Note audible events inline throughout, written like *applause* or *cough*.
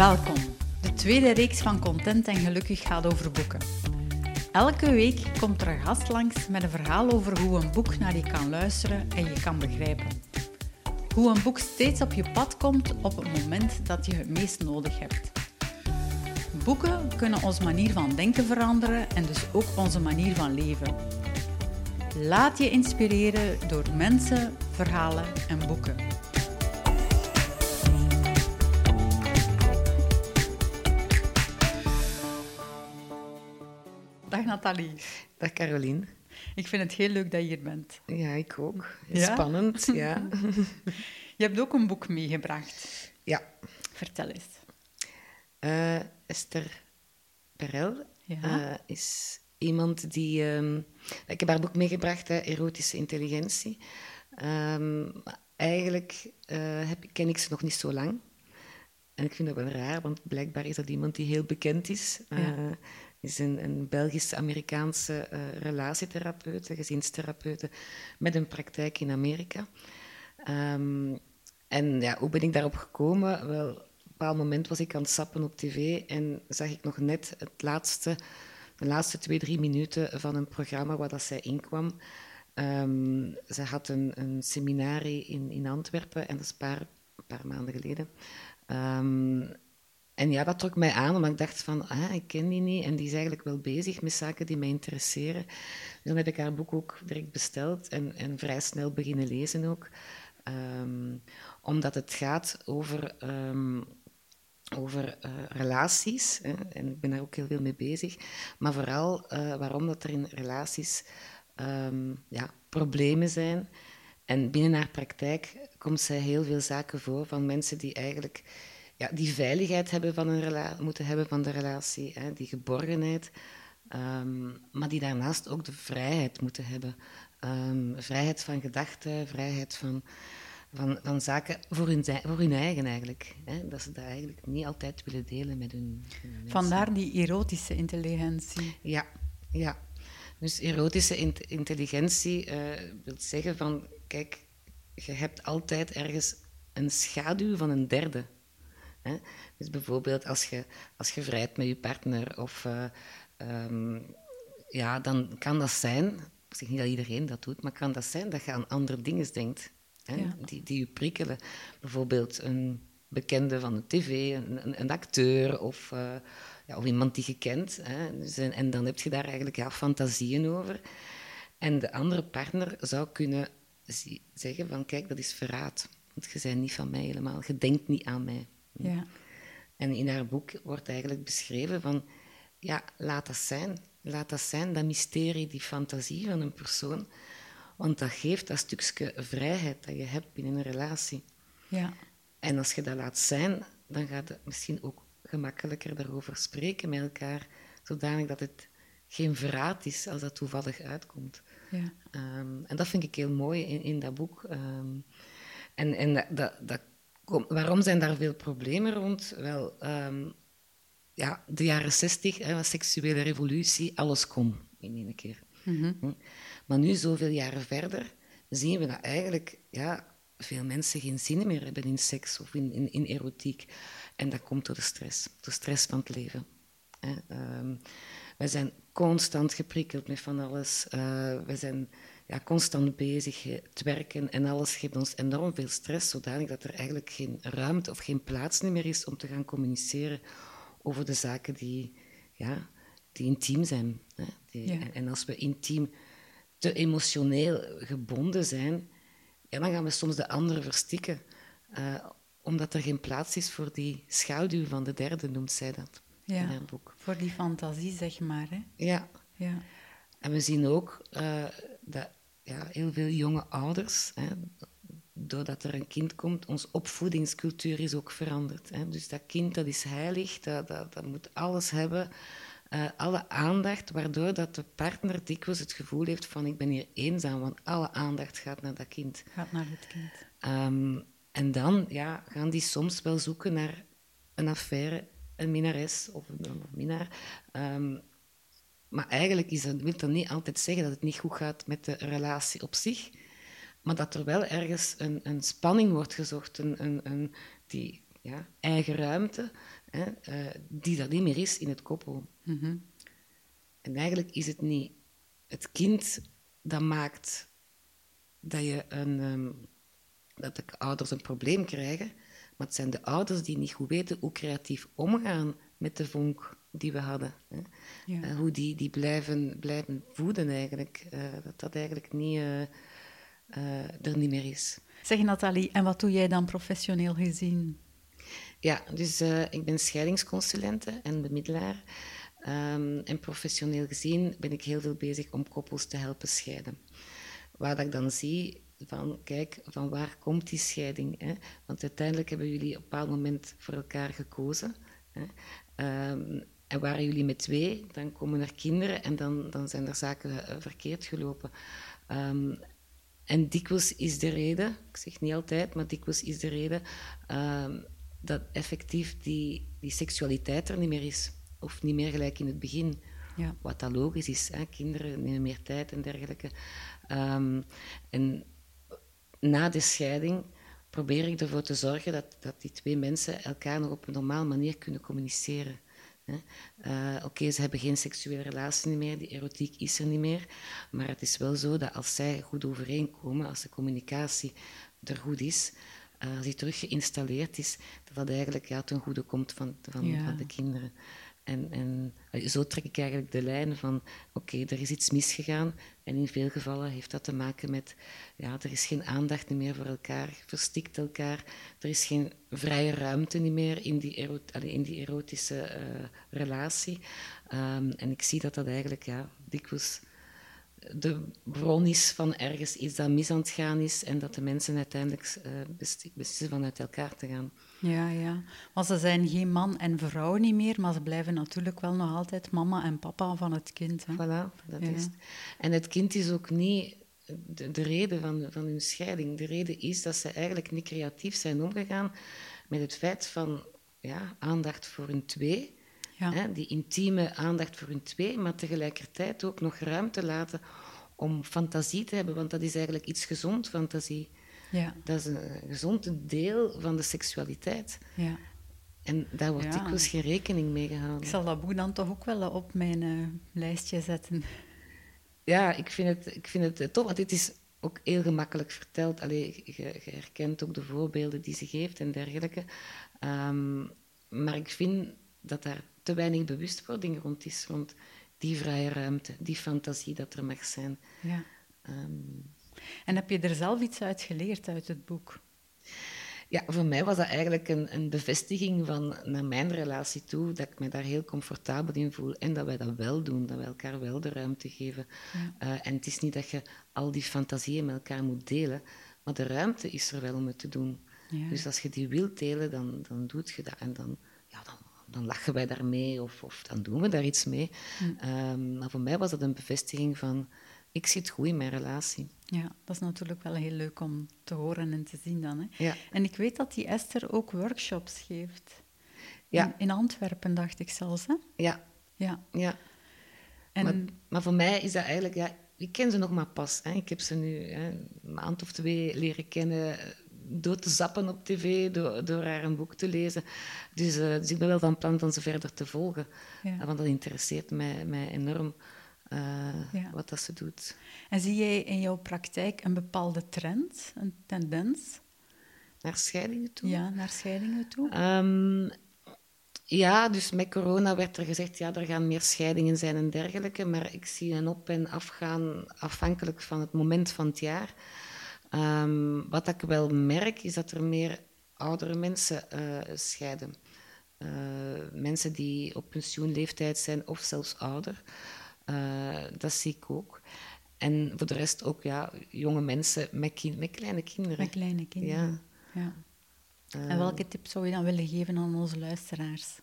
Welkom. De tweede reeks van Content en Gelukkig gaat over boeken. Elke week komt er een gast langs met een verhaal over hoe een boek naar je kan luisteren en je kan begrijpen. Hoe een boek steeds op je pad komt op het moment dat je het meest nodig hebt. Boeken kunnen onze manier van denken veranderen en dus ook onze manier van leven. Laat je inspireren door mensen, verhalen en boeken. Dag Nathalie. Dag Caroline. Ik vind het heel leuk dat je hier bent. Ja, ik ook. Ja? Spannend, *laughs* ja. Je hebt ook een boek meegebracht. ja. Vertel eens. Eh, Esther Perel Ja. eh, is iemand die... ehm, ik heb haar boek meegebracht, hè, Erotische Intelligentie. Ehm, eigenlijk eh, heb, ken ik ze nog niet zo lang. En ik vind dat wel raar, want blijkbaar is dat iemand die heel bekend is. Ja. Is een, een Belgisch-Amerikaanse eh, relatietherapeute, gezinstherapeute, met een praktijk in Amerika. Ehm, en ja, hoe ben ik daarop gekomen? Wel, op een bepaald moment was ik aan het sappen op tv en zag ik nog net het laatste, de laatste twee, drie minuten van een programma waar dat zij inkwam. Ehm, ze had een, een seminarie in, in Antwerpen en dat is een paar, paar maanden geleden. Ehm, en ja, dat trok mij aan, omdat ik dacht van, ah, ik ken die niet en die is eigenlijk wel bezig met zaken die mij interesseren. Dus dan heb ik haar boek ook direct besteld en, en vrij snel beginnen lezen ook. Ehm, omdat het gaat over, ehm, over eh, relaties, hè, en ik ben daar ook heel veel mee bezig, maar vooral eh, waarom dat er in relaties ehm, ja, problemen zijn. En binnen haar praktijk komt zij heel veel zaken voor van mensen die eigenlijk ja, die veiligheid hebben van een rela- moeten hebben van de relatie, hè, die geborgenheid, ehm, maar die daarnaast ook de vrijheid moeten hebben. Ehm, vrijheid van gedachten, vrijheid van, van, van zaken voor hun, voor hun eigen eigenlijk. Hè, dat ze dat eigenlijk niet altijd willen delen met hun. Vandaar die erotische intelligentie. Ja, ja. Dus erotische int- intelligentie eh, wil zeggen van, kijk, je hebt altijd ergens een schaduw van een derde. Hè? Dus bijvoorbeeld als je, als je vrijt met je partner, of, eh, ehm, ja, dan kan dat zijn, ik zeg niet dat iedereen dat doet, maar kan dat zijn dat je aan andere dingen denkt, hè? Ja. Die, die je prikkelen. Bijvoorbeeld een bekende van de tv, een, een, acteur of, eh, ja, of iemand die je kent. Hè? Dus, en, en dan heb je daar eigenlijk ja, fantasieën over. En de andere partner zou kunnen zeggen van kijk, dat is verraad. Want je bent niet van mij helemaal, je denkt niet aan mij. Ja. En in haar boek wordt eigenlijk beschreven van, ja, laat dat zijn. Laat dat zijn, dat mysterie, die fantasie van een persoon. Want dat geeft dat stukje vrijheid dat je hebt binnen een relatie. ja. En als je dat laat zijn, dan gaat het misschien ook gemakkelijker daarover spreken met elkaar, zodanig dat het geen verraad is als dat toevallig uitkomt. ja. Ehm, en dat vind ik heel mooi in, in dat boek. Ehm, en en dat, dat, dat komt- waarom zijn daar veel problemen rond? Wel, ehm, ja, de jaren zestig, seksuele revolutie, alles kon in één keer. Mhm. Hm. Maar nu, zoveel jaren verder, zien we dat eigenlijk ja, veel mensen geen zin meer hebben in seks of in, in, in erotiek. En dat komt door de stress, de stress van het leven. Hè. Ehm, wij zijn constant geprikkeld met van alles. Wij zijn ja, constant bezig, het werken en alles geeft ons enorm veel stress, zodanig dat er eigenlijk geen ruimte of geen plaats meer is om te gaan communiceren over de zaken die, ja, die intiem zijn. Hè. Die, Ja. en, en als we intiem te emotioneel gebonden zijn, ja, dan gaan we soms de andere verstikken, eh, omdat er geen plaats is voor die schaduw van de derde, noemt zij dat in haar boek. Voor die fantasie, zeg maar. Hè? Ja, Ja. en we zien ook eh, dat ja, heel veel jonge ouders, hè, doordat er een kind komt, onze opvoedingscultuur is ook veranderd. Hè. Dus dat kind dat is heilig, dat, dat, dat moet alles hebben, eh, alle aandacht, waardoor dat de partner dikwijls het gevoel heeft van ik ben hier eenzaam, want alle aandacht gaat naar dat kind. Gaat naar het kind. Ehm, en dan ja, gaan die soms wel zoeken naar een affaire, een minnares of een, een minnaar. Ehm, maar eigenlijk is dat, wil dat niet altijd zeggen dat het niet goed gaat met de relatie op zich, maar dat er wel ergens een, een spanning wordt gezocht, een, een, een, die ja, eigen ruimte, hè, uh, die er niet meer is in het koppel. Mhm. En eigenlijk is het niet het kind dat maakt dat, je een, um, dat de ouders een probleem krijgen, maar het zijn de ouders die niet goed weten hoe creatief omgaan met de vonk die we hadden. Hè. Ja. Uh, hoe die, die blijven, blijven voeden eigenlijk. Uh, dat dat eigenlijk niet, uh, er niet meer is. Zeg Nathalie, en wat doe jij dan professioneel gezien? Ja, dus ik ben scheidingsconsulente en bemiddelaar. Um, en professioneel gezien ben ik heel veel bezig om koppels te helpen scheiden. Waar dat ik dan zie van, kijk, van waar komt die scheiding? Hè? Want uiteindelijk hebben jullie op een bepaald moment voor elkaar gekozen. Hè? Um, en waren jullie met twee, dan komen er kinderen en dan, dan zijn er zaken uh, verkeerd gelopen. Um, en dikwijls is de reden, ik zeg niet altijd, maar dikwijls is de reden um, dat effectief die, die seksualiteit er niet meer is. Of niet meer gelijk in het begin. Ja. Wat dat logisch is. Hè? Kinderen nemen meer tijd en dergelijke. Um, en na de scheiding probeer ik ervoor te zorgen dat, dat die twee mensen elkaar nog op een normale manier kunnen communiceren. Uh, Oké, okay, ze hebben geen seksuele relatie meer, die erotiek is er niet meer. Maar het is wel zo dat als zij goed overeenkomen, als de communicatie er goed is, uh, als die terug geïnstalleerd is, dat dat eigenlijk ja, ten goede komt van, van, Ja. van de kinderen. En, en zo trek ik eigenlijk de lijn van, oké, er is iets misgegaan. En in veel gevallen heeft dat te maken met, ja, er is geen aandacht meer voor elkaar, verstikt elkaar. Er is geen vrije ruimte meer in die, in die erotische uh, relatie. Um, en ik zie dat dat eigenlijk, ja, dikwijls de bron is van ergens iets dat mis aan het gaan is en dat de mensen uiteindelijk uh, beslissen van uit elkaar te gaan. Ja, ja. Maar ze zijn geen man en vrouw niet meer, maar ze blijven natuurlijk wel nog altijd mama en papa van het kind. Hè? Voilà, dat Ja. is het. En het kind is ook niet de, de reden van, van hun scheiding. De reden is dat ze eigenlijk niet creatief zijn omgegaan met het feit van ja, aandacht voor hun twee. Ja. Hè, die intieme aandacht voor hun twee, maar tegelijkertijd ook nog ruimte laten om fantasie te hebben, want dat is eigenlijk iets gezond, fantasie. Ja, Dat is een gezond deel van de seksualiteit. ja. En daar wordt Ja. dikwijls geen rekening mee Ik gehouden. zal dat boek dan toch ook wel op mijn eh, lijstje zetten. Ja, ik vind het, ik vind het eh, tof, want dit is ook heel gemakkelijk verteld. Allee, je, je herkent ook de voorbeelden die ze geeft en dergelijke. Ehm, maar ik vind dat daar te weinig bewustwording rond is, rond die vrije ruimte, die fantasie dat er mag zijn. Ja. Ehm, En heb je er zelf iets uit geleerd uit het boek? ja, voor mij was dat eigenlijk een, een bevestiging van naar mijn relatie toe, dat ik me daar heel comfortabel in voel en dat wij dat wel doen, dat wij elkaar wel de ruimte geven. Ja. Eh, en het is niet dat je al die fantasieën met elkaar moet delen, maar de ruimte is er wel om het te doen. Ja. Dus als je die wilt delen, dan, dan doe je dat. En dan, ja, dan, dan lachen wij daarmee of, of dan doen we daar iets mee. Ehm, maar voor mij was dat een bevestiging van, ik zit goed in mijn relatie. Ja, dat is natuurlijk wel heel leuk om te horen en te zien dan. Hè? Ja. En ik weet dat die Esther ook workshops geeft. Ja. In, in Antwerpen, dacht ik zelfs. Hè? Ja, Ja. ja. En Maar, maar voor mij is dat eigenlijk, ja, ik ken ze nog maar pas. Hè. Ik heb ze nu hè, een maand of twee leren kennen door te zappen op tv, door, door haar een boek te lezen. Dus, eh, dus ik ben wel van plan van ze verder te volgen. Ja. Want dat interesseert mij, mij enorm eh, Ja. wat dat ze doet. En zie jij in jouw praktijk een bepaalde trend, een tendens Naar scheidingen toe. ja, naar scheidingen toe? Ehm, ja, dus met corona werd er gezegd, ja, er gaan meer scheidingen zijn en dergelijke. Maar ik zie een op- en afgaan afhankelijk van het moment van het jaar. Ehm, wat ik wel merk, is dat er meer oudere mensen eh, scheiden. Eh, mensen die op pensioenleeftijd zijn of zelfs ouder. Eh, dat zie ik ook. En voor de rest ook ja, jonge mensen met, kleine kinderen. Met kleine kinderen. Ja. Eh, En welke tips zou je dan willen geven aan onze luisteraars?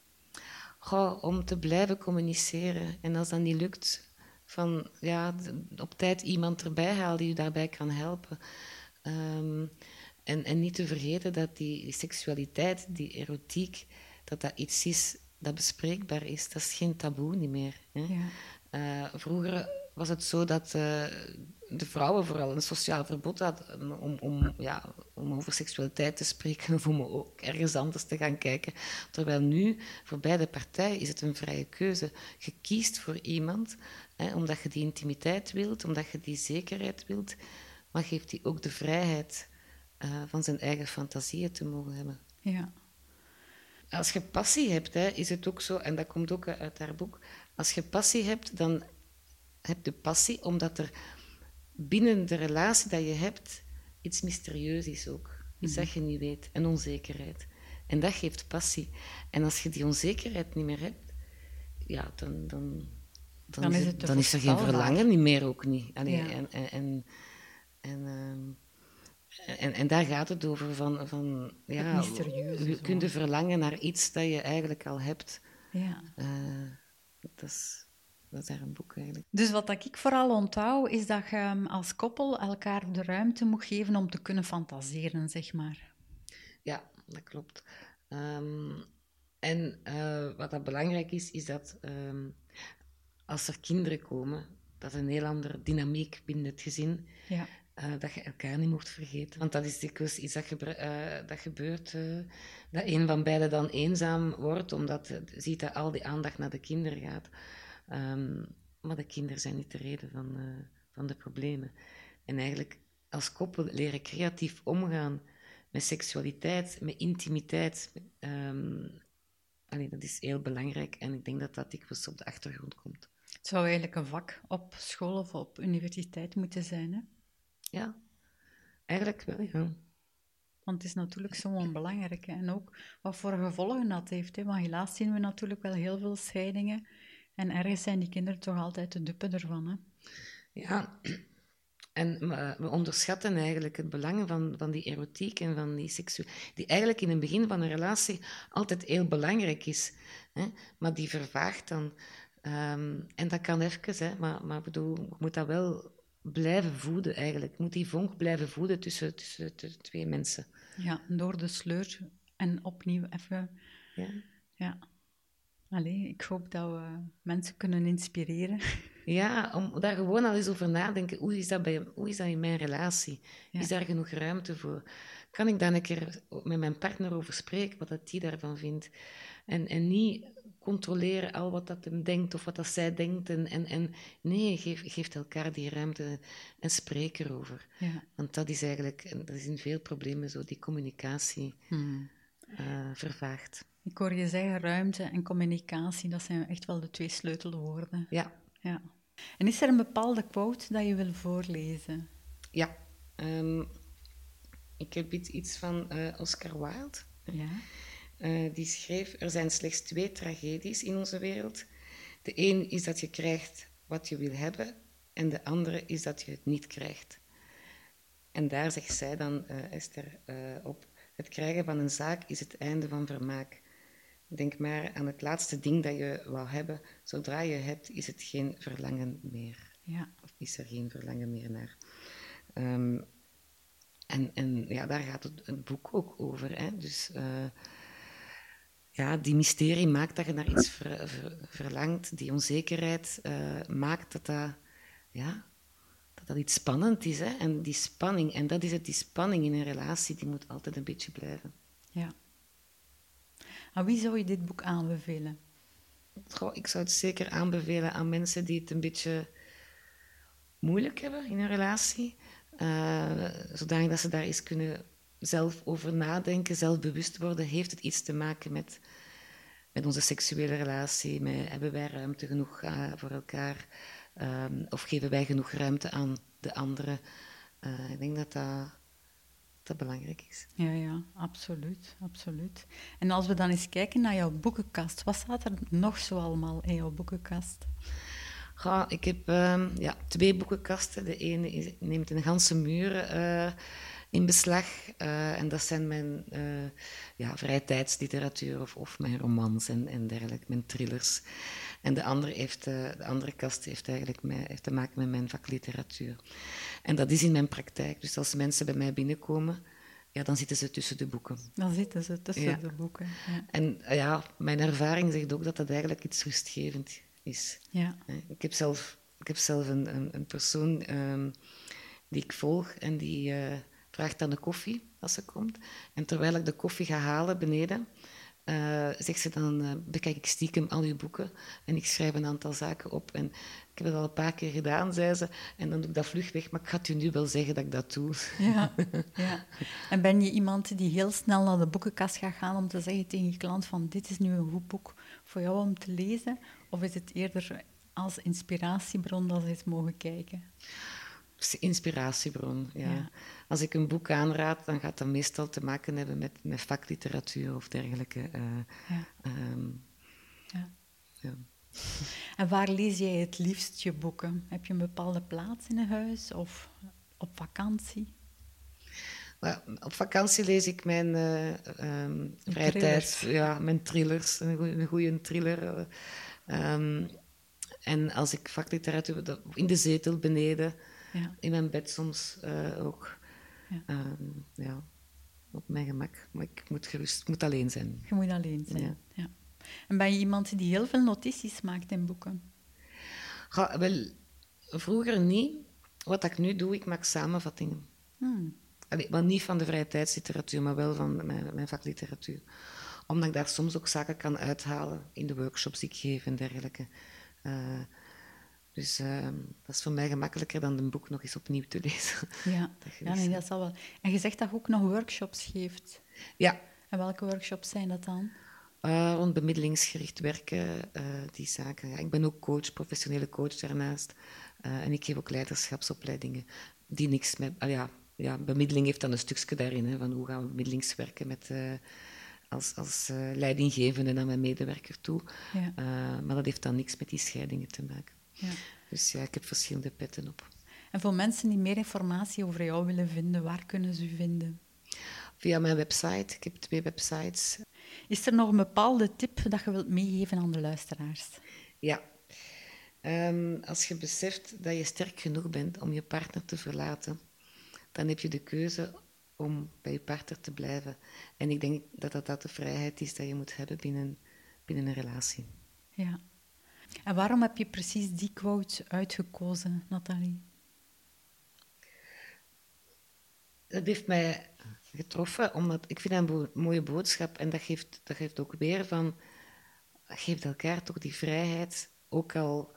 Goh, om te blijven communiceren. En als dat niet lukt, van ja, op tijd iemand erbij halen die je daarbij kan helpen. Ehm, en, en niet te vergeten dat die, die seksualiteit, die erotiek, dat dat iets is dat bespreekbaar is. Dat is geen taboe niet meer. Hè. Ja. Eh, vroeger was het zo dat uh, de vrouwen vooral een sociaal verbod hadden om, om, ja, om over seksualiteit te spreken of om ook ergens anders te gaan kijken. Terwijl nu, voor beide partijen, is het een vrije keuze. Je kiest voor iemand hè, omdat je die intimiteit wilt, omdat je die zekerheid wilt, maar geeft die ook de vrijheid uh, van zijn eigen fantasieën te mogen hebben. Ja. Als je passie hebt, hè, is het ook zo, en dat komt ook uit haar boek, als je passie hebt, dan heb je passie omdat er binnen de relatie dat je hebt iets mysterieus is ook. Iets mhm. dat je niet weet. En onzekerheid. En dat geeft passie. En als je die onzekerheid niet meer hebt, ja, dan, dan, dan, is, het dan is er geen verlangen niet meer ook niet. Allee, En, en, en, en, ehm, en, en, daar gaat het over van, van ja, je kunt verlangen naar iets dat je eigenlijk al hebt. Ja. Uh, dat is dat is daar een boek eigenlijk. Dus wat ik vooral onthoud, is dat je ehm, als koppel elkaar de ruimte moet geven om te kunnen fantaseren, zeg maar. Ja, dat klopt. Ehm, en uh, wat dat belangrijk is, is dat um, als er kinderen komen, dat een heel andere dynamiek binnen het gezin. Ja. Uh, dat je elkaar niet mocht vergeten. Want dat is dikwijls iets dat, uh, dat gebeurt, dat een van beiden dan eenzaam wordt, omdat je ziet dat al die aandacht naar de kinderen gaat. Um, maar de kinderen zijn niet de reden van, van de problemen. En eigenlijk als koppel leren creatief omgaan met seksualiteit, met intimiteit. Um, dat is heel belangrijk en ik denk dat dat dikwijls op de achtergrond komt. Het zou eigenlijk een vak op school of op universiteit moeten zijn, hè? Ja, eigenlijk wel, ja. Want het is natuurlijk zo belangrijk. En ook wat voor gevolgen dat heeft. Hè? Want helaas zien we natuurlijk wel heel veel scheidingen en ergens zijn die kinderen toch altijd de dupe ervan. Hè? Ja, en we onderschatten eigenlijk het belang van, van die erotiek en van die seksu... Die eigenlijk in het begin van een relatie altijd heel belangrijk is. Hè? Maar die vervaagt dan. Um, en dat kan even, hè? maar, maar bedoel, je moet dat wel blijven voeden eigenlijk. Moet die vonk blijven voeden tussen, tussen de twee mensen. Ja, door de sleur en opnieuw even... Ja. ja. Allee, ik hoop dat we mensen kunnen inspireren. Ja, om daar gewoon al eens over nadenken. Hoe is dat, bij, hoe is dat in mijn relatie? Is daar genoeg ruimte voor? Kan ik daar een keer met mijn partner over spreken, wat dat die daarvan vindt? En, en niet controleren al wat dat hem denkt of wat dat zij denkt. En, en, en nee, geef, geeft elkaar die ruimte en spreek erover. Ja. Want dat is eigenlijk, dat is in veel problemen zo, die communicatie hmm. uh, vervaagt. Ik hoor je zeggen, ruimte en communicatie, dat zijn echt wel de twee sleutelwoorden. Ja. ja. En is er een bepaalde quote dat je wil voorlezen? Ja. Um, ik heb iets van uh, Oscar Wilde. Ja. Uh, die schreef, er zijn slechts twee tragedies in onze wereld. De een is dat je krijgt wat je wil hebben en de andere is dat je het niet krijgt. En daar zegt zij dan, uh, Esther, op, het krijgen van een zaak is het einde van vermaak. Denk maar aan het laatste ding dat je wou hebben. Zodra je hebt, is het geen verlangen meer. Ja. Of is er geen verlangen meer naar. Um, en, en ja, daar gaat het, het boek ook over. Hè? Dus uh, ja, die mysterie maakt dat je naar iets ver, ver, verlangt. Die onzekerheid uh, maakt dat dat, ja, dat dat iets spannend is. Hè? En die spanning, en dat is het, die spanning in een relatie, die moet altijd een beetje blijven. Ja. Aan wie zou je dit boek aanbevelen? Goh, ik zou het zeker aanbevelen aan mensen die het een beetje moeilijk hebben in een relatie. Uh, zodanig dat ze daar eens kunnen zelf over nadenken, zelf bewust worden. Heeft het iets te maken met, met onze seksuele relatie? Met, hebben wij ruimte genoeg uh, voor elkaar? Um, of geven wij genoeg ruimte aan de anderen? Uh, ik denk dat dat dat belangrijk is. Ja, ja, absoluut, absoluut. En als we dan eens kijken naar jouw boekenkast, wat staat er nog zo allemaal in jouw boekenkast? Ja, ik heb uh, ja, twee boekenkasten. De ene is, neemt een ganse muur uh, in beslag. Uh, en dat zijn mijn uh, ja, vrije tijdsliteratuur of, of mijn romans en, en dergelijke, mijn thrillers. En de andere, heeft, de andere kast heeft eigenlijk mee, heeft te maken met mijn vakliteratuur. En dat is in mijn praktijk. Dus als mensen bij mij binnenkomen, ja, dan zitten ze tussen de boeken. Dan zitten ze tussen de boeken. Ja. En ja, mijn ervaring zegt ook dat dat eigenlijk iets rustgevend is. Ja. Ik heb zelf ik heb zelf een, een, een persoon ehm, die ik volg en die uh, vraagt dan de koffie als ze komt. En terwijl ik de koffie ga halen beneden, uh, zegt ze dan, uh, bekijk ik stiekem al uw boeken en ik schrijf een aantal zaken op. En ik heb het al een paar keer gedaan, zei ze, en dan doe ik dat vlug weg, maar ik ga het u nu wel zeggen dat ik dat doe. Ja, *laughs* ja. En ben je iemand die heel snel naar de boekenkast gaat gaan om te zeggen tegen je klant van dit is nu een goed boek voor jou om te lezen? Of is het eerder als inspiratiebron dat ze eens mogen kijken? Inspiratiebron, ja. Als ik een boek aanraad, dan gaat dat meestal te maken hebben met, met vakliteratuur of dergelijke. Uh, ja. Um, ja. ja. *laughs* En waar lees jij het liefst je boeken? Heb je een bepaalde plaats in een huis of op vakantie? op vakantie lees ik mijn uh, um, vrije tijd, ja, mijn thrillers, een goede thriller. Um, en als ik vakliteratuur, in de zetel beneden, ja. in mijn bed soms uh, ook. Ja. Um, ja. op mijn gemak. Maar ik moet gerust, moet alleen zijn. Je moet alleen zijn, ja. En ben je iemand die heel veel notities maakt in boeken? Wel, vroeger niet. Wat ik nu doe, ik maak samenvattingen. Hmm. Allee, maar niet van de vrije tijdsliteratuur, maar wel van mijn, mijn vakliteratuur. Omdat ik daar soms ook zaken kan uithalen in de workshops die ik geef en dergelijke. Uh, dus uh, dat is voor mij gemakkelijker dan een boek nog eens opnieuw te lezen. Ja, *laughs* ja nee, dat zal wel. En je zegt dat je ook nog workshops geeft. Ja. En welke workshops zijn dat dan? Uh, rond bemiddelingsgericht werken, uh, die zaken. Ja, ik ben ook coach, professionele coach daarnaast. en ik geef ook leiderschapsopleidingen die niks met... ja, ja, bemiddeling heeft dan een stukje daarin, hè, van hoe gaan we bemiddelingswerken met als, als uh, leidinggevende naar mijn medewerker toe. Ja. Uh, maar dat heeft dan niks met die scheidingen te maken. Ja. Dus ja, ik heb verschillende petten op. En voor mensen die meer informatie over jou willen vinden, waar kunnen ze u vinden? Via mijn website. Ik heb twee websites. Is er nog een bepaalde tip dat je wilt meegeven aan de luisteraars? Ja. Um, als je beseft dat je sterk genoeg bent om je partner te verlaten, dan heb je de keuze om bij je partner te blijven. En ik denk dat dat, dat de vrijheid is dat je moet hebben binnen, binnen een relatie. Ja. En waarom heb je precies die quote uitgekozen, Nathalie? Dat heeft mij getroffen, omdat ik vind dat een mooie boodschap. En dat geeft, dat geeft ook weer van, geeft elkaar toch die vrijheid, ook al,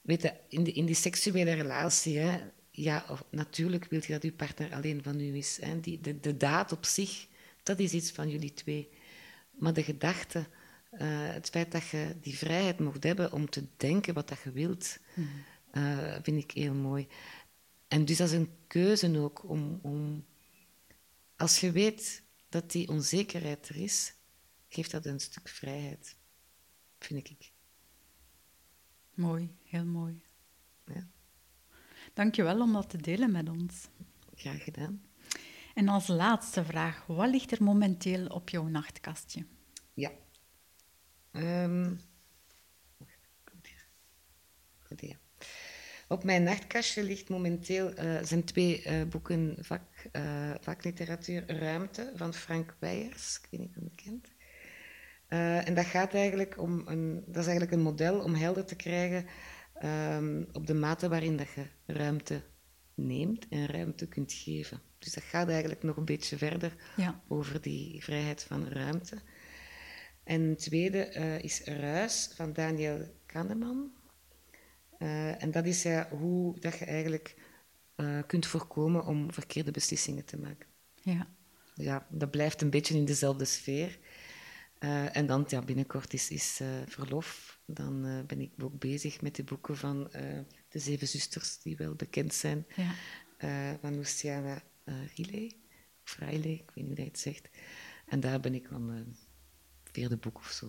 weet in, de, in die seksuele relatie, hè, ja, of, natuurlijk wil je dat je partner alleen van u is. Hè. Die, de, de daad op zich, dat is iets van jullie twee. Maar de gedachte, uh, het feit dat je die vrijheid mocht hebben om te denken wat dat je wilt, uh, vind ik heel mooi. En dus dat is een keuze ook om, om, als je weet dat die onzekerheid er is, geeft dat een stuk vrijheid, vind ik. Mooi, heel mooi. Ja. Dankjewel om dat te delen met ons. Graag gedaan. En als laatste vraag, wat ligt er momenteel op jouw nachtkastje? Ja. Um, op mijn nachtkastje ligt momenteel uh, zijn twee uh, boeken vak, uh, vakliteratuur Ruimte van Frank Weijers. Ik weet niet of je kent. en dat gaat eigenlijk om een, dat is eigenlijk een model om helder te krijgen um, op de mate waarin dat je ruimte neemt en ruimte kunt geven. Dus dat gaat eigenlijk nog een beetje verder ja. over die vrijheid van ruimte. En een tweede uh, is Ruis van Daniel Kahneman. Uh, en dat is ja, hoe dat je eigenlijk uh, kunt voorkomen om verkeerde beslissingen te maken. Ja. Ja, dat blijft een beetje in dezelfde sfeer. en dan ja, binnenkort is, is verlof dan ben ik ook bezig met de boeken van de Zeven Zusters, die wel bekend zijn, ja. van Luciana Riley, of Riley, ik weet niet hoe hij het zegt. En daar ben ik aan boek of zo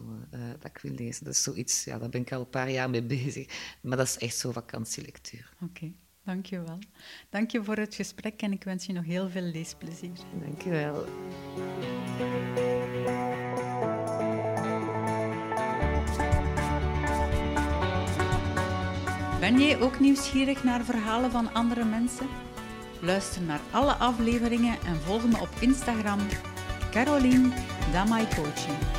dat ik wil lezen. Dat is zoiets, ja, daar ben ik al een paar jaar mee bezig. Maar dat is echt zo vakantielectuur. Oké. Okay. Dank je wel. Dank je voor het gesprek en ik wens je nog heel veel leesplezier. Dank je wel. Ben jij ook nieuwsgierig naar verhalen van andere mensen? Luister naar alle afleveringen en volg me op Instagram Caroline Damai Coaching.